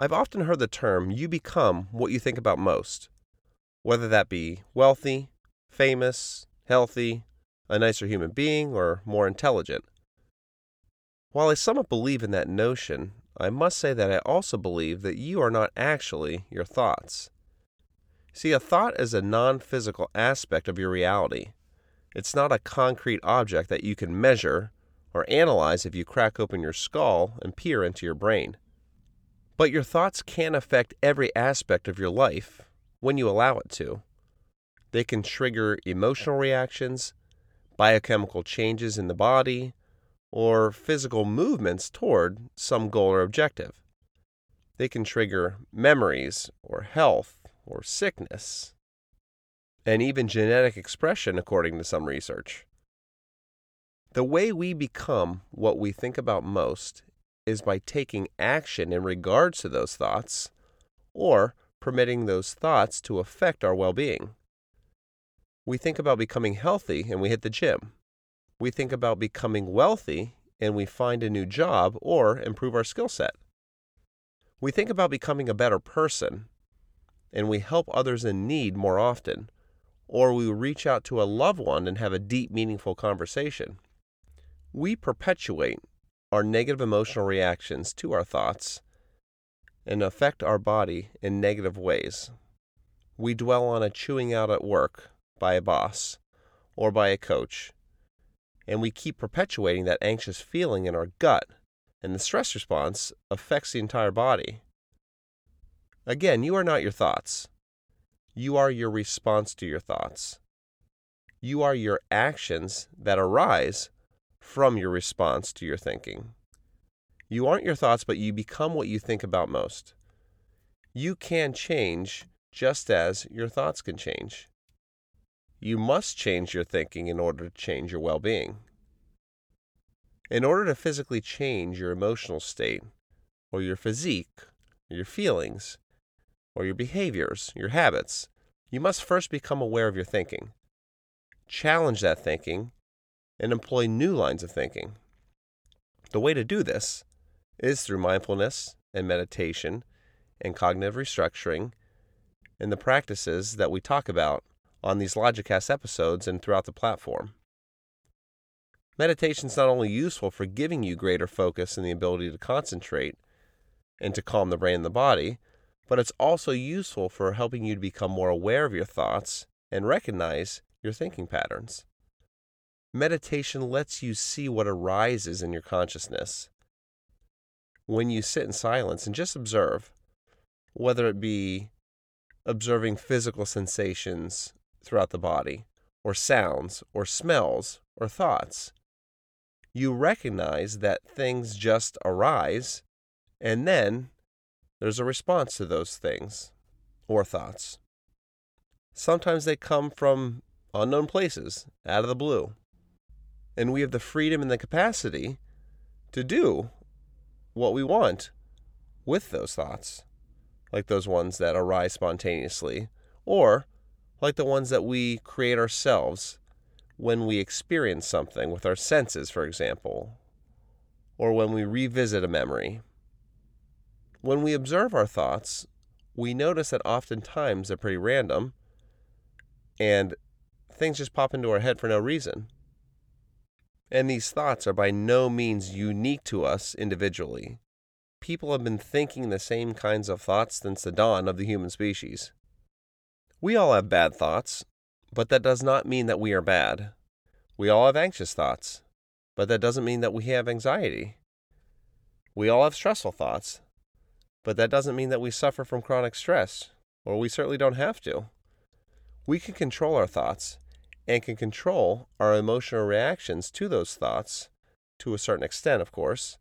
I've often heard the term you become what you think about most, whether that be wealthy, famous, healthy, a nicer human being, or more intelligent. While I somewhat believe in that notion, I must say that I also believe that you are not actually your thoughts. See, a thought is a non physical aspect of your reality. It's not a concrete object that you can measure or analyze if you crack open your skull and peer into your brain. But your thoughts can affect every aspect of your life when you allow it to. They can trigger emotional reactions, biochemical changes in the body, or physical movements toward some goal or objective. They can trigger memories or health or sickness, and even genetic expression, according to some research. The way we become what we think about most is by taking action in regards to those thoughts or permitting those thoughts to affect our well being. We think about becoming healthy and we hit the gym. We think about becoming wealthy and we find a new job or improve our skill set. We think about becoming a better person and we help others in need more often, or we reach out to a loved one and have a deep, meaningful conversation. We perpetuate our negative emotional reactions to our thoughts and affect our body in negative ways. We dwell on a chewing out at work by a boss or by a coach. And we keep perpetuating that anxious feeling in our gut, and the stress response affects the entire body. Again, you are not your thoughts. You are your response to your thoughts. You are your actions that arise from your response to your thinking. You aren't your thoughts, but you become what you think about most. You can change just as your thoughts can change. You must change your thinking in order to change your well being. In order to physically change your emotional state, or your physique, or your feelings, or your behaviors, your habits, you must first become aware of your thinking. Challenge that thinking and employ new lines of thinking. The way to do this is through mindfulness and meditation and cognitive restructuring and the practices that we talk about on these Logicast episodes and throughout the platform. Meditation is not only useful for giving you greater focus and the ability to concentrate and to calm the brain and the body, but it's also useful for helping you to become more aware of your thoughts and recognize your thinking patterns. Meditation lets you see what arises in your consciousness. When you sit in silence and just observe, whether it be observing physical sensations throughout the body, or sounds, or smells, or thoughts. You recognize that things just arise, and then there's a response to those things or thoughts. Sometimes they come from unknown places, out of the blue. And we have the freedom and the capacity to do what we want with those thoughts, like those ones that arise spontaneously, or like the ones that we create ourselves when we experience something with our senses, for example, or when we revisit a memory. When we observe our thoughts, we notice that oftentimes they're pretty random and things just pop into our head for no reason. And these thoughts are by no means unique to us individually. people have been thinking the same kinds of thoughts since the dawn of the human species. We all have bad thoughts, but that does not mean that we are bad. We all have anxious thoughts, but that doesn't mean that we have anxiety. We all have stressful thoughts, but that doesn't mean that we suffer from chronic stress, or we certainly don't have to. We can control our thoughts and can control our emotional reactions to those thoughts, to a certain extent, of course,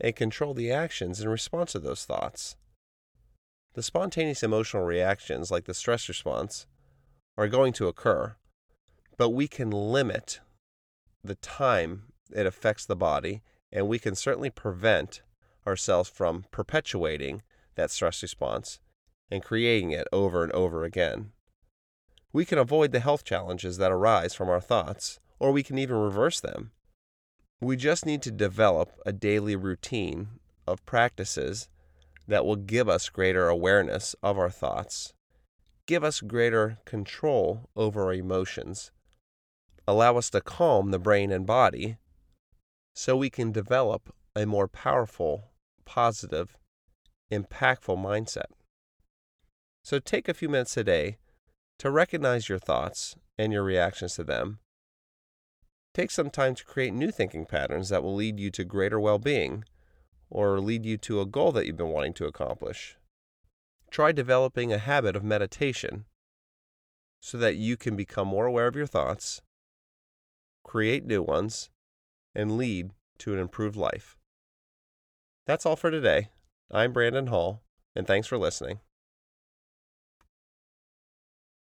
and control the actions in response to those thoughts. The spontaneous emotional reactions, like the stress response, are going to occur, but we can limit the time it affects the body, and we can certainly prevent ourselves from perpetuating that stress response and creating it over and over again. We can avoid the health challenges that arise from our thoughts, or we can even reverse them. We just need to develop a daily routine of practices that will give us greater awareness of our thoughts, give us greater control over our emotions, allow us to calm the brain and body so we can develop a more powerful, positive, impactful mindset. So take a few minutes today to recognize your thoughts and your reactions to them. Take some time to create new thinking patterns that will lead you to greater well being or lead you to a goal that you've been wanting to accomplish. Try developing a habit of meditation so that you can become more aware of your thoughts, create new ones, and lead to an improved life. That's all for today. I'm Brandon Hall, and thanks for listening.